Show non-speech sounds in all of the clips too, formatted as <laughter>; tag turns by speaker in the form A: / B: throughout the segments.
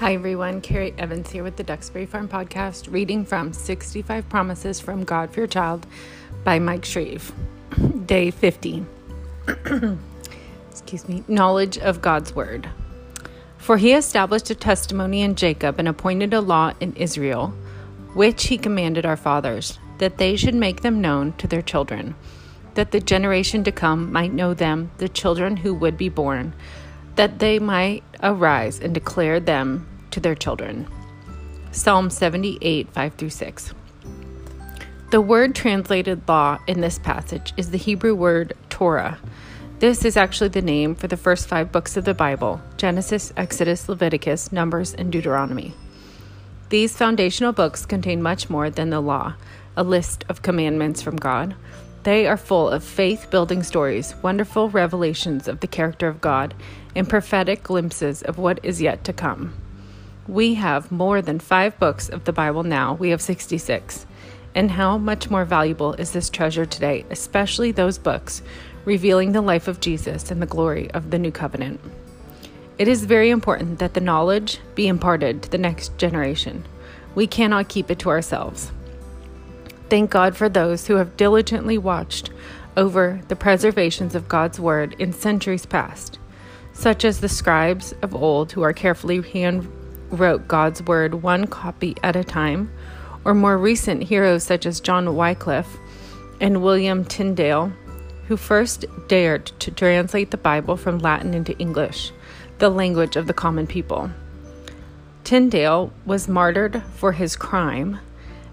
A: Hi everyone, Carrie Evans here with the Duxbury Farm Podcast, reading from 65 Promises from God for Your Child by Mike Shreve. Day 50. <clears throat> Excuse me. Knowledge of God's Word. For he established a testimony in Jacob and appointed a law in Israel, which he commanded our fathers, that they should make them known to their children, that the generation to come might know them, the children who would be born that they might arise and declare them to their children. Psalm 78, 5 through 6. The word translated law in this passage is the Hebrew word Torah. This is actually the name for the first five books of the Bible Genesis, Exodus, Leviticus, Numbers, and Deuteronomy. These foundational books contain much more than the law, a list of commandments from God. They are full of faith building stories, wonderful revelations of the character of God, and prophetic glimpses of what is yet to come. We have more than five books of the Bible now, we have 66. And how much more valuable is this treasure today, especially those books revealing the life of Jesus and the glory of the new covenant? It is very important that the knowledge be imparted to the next generation. We cannot keep it to ourselves. Thank God for those who have diligently watched over the preservations of God's Word in centuries past, such as the scribes of old who are carefully hand wrote God's Word one copy at a time, or more recent heroes such as John Wycliffe and William Tyndale, who first dared to translate the Bible from Latin into English, the language of the common people. Tyndale was martyred for his crime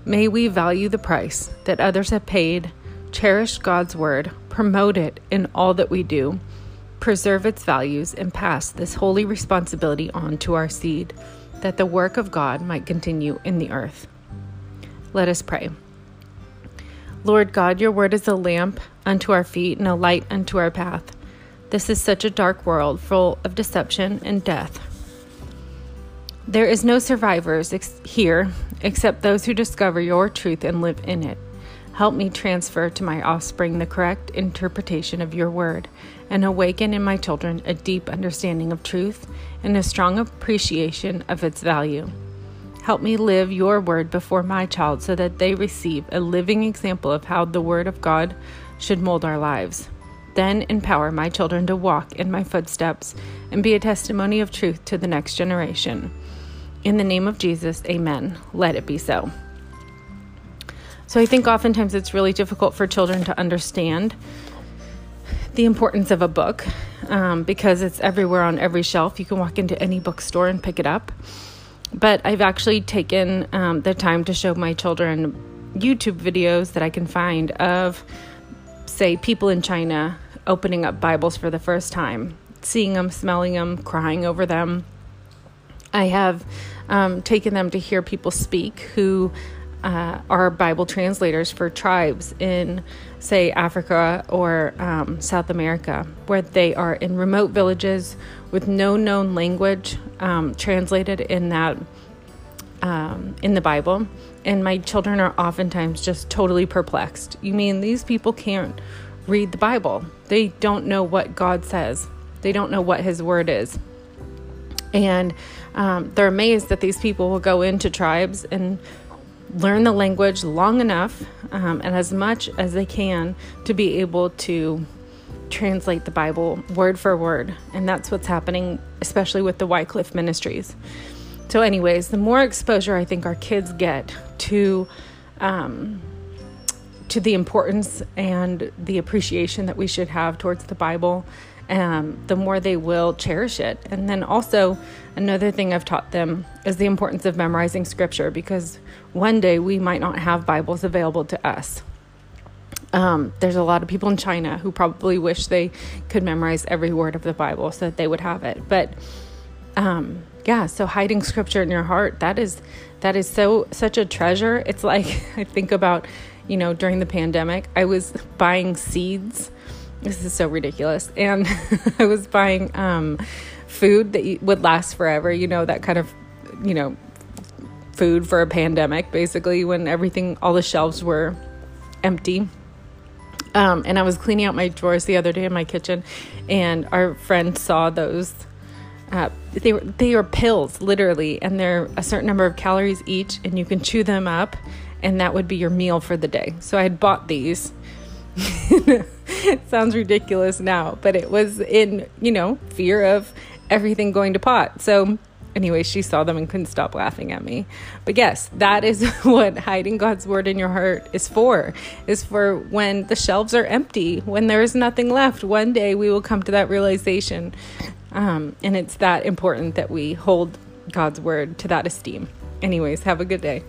A: May we value the price that others have paid, cherish God's word, promote it in all that we do, preserve its values, and pass this holy responsibility on to our seed, that the work of God might continue in the earth. Let us pray. Lord God, your word is a lamp unto our feet and a light unto our path. This is such a dark world full of deception and death. There is no survivors ex- here except those who discover your truth and live in it. Help me transfer to my offspring the correct interpretation of your word and awaken in my children a deep understanding of truth and a strong appreciation of its value. Help me live your word before my child so that they receive a living example of how the word of God should mold our lives. Then empower my children to walk in my footsteps and be a testimony of truth to the next generation. In the name of Jesus, amen. Let it be so. So I think oftentimes it's really difficult for children to understand the importance of a book um, because it's everywhere on every shelf. You can walk into any bookstore and pick it up. But I've actually taken um, the time to show my children YouTube videos that I can find of, say, people in China opening up Bibles for the first time, seeing them, smelling them, crying over them. I have um, taken them to hear people speak who uh, are Bible translators for tribes in, say, Africa or um, South America, where they are in remote villages with no known language um, translated in that um, in the Bible. And my children are oftentimes just totally perplexed. You mean these people can't read the Bible? They don't know what God says. They don't know what His Word is. And um, they're amazed that these people will go into tribes and learn the language long enough um, and as much as they can to be able to translate the Bible word for word. And that's what's happening, especially with the Wycliffe Ministries. So, anyways, the more exposure I think our kids get to um, to the importance and the appreciation that we should have towards the Bible um, the more they will cherish it. And then also, another thing I've taught them is the importance of memorizing scripture because one day we might not have Bibles available to us. Um, there's a lot of people in China who probably wish they could memorize every word of the Bible so that they would have it. But um, yeah, so hiding scripture in your heart that is that is so such a treasure. It's like <laughs> I think about, you know, during the pandemic, I was buying seeds this is so ridiculous. And <laughs> I was buying um, food that would last forever, you know, that kind of, you know, food for a pandemic, basically, when everything, all the shelves were empty. Um, and I was cleaning out my drawers the other day in my kitchen, and our friend saw those Uh, they were they are pills literally, and they're a certain number of calories each, and you can chew them up, and that would be your meal for the day. So I had bought these. <laughs> it <laughs> sounds ridiculous now, but it was in you know fear of everything going to pot. So anyway, she saw them and couldn't stop laughing at me. But yes, that is <laughs> what hiding God's word in your heart is for. Is for when the shelves are empty, when there is nothing left. One day we will come to that realization. Um, and it's that important that we hold God's word to that esteem. Anyways, have a good day.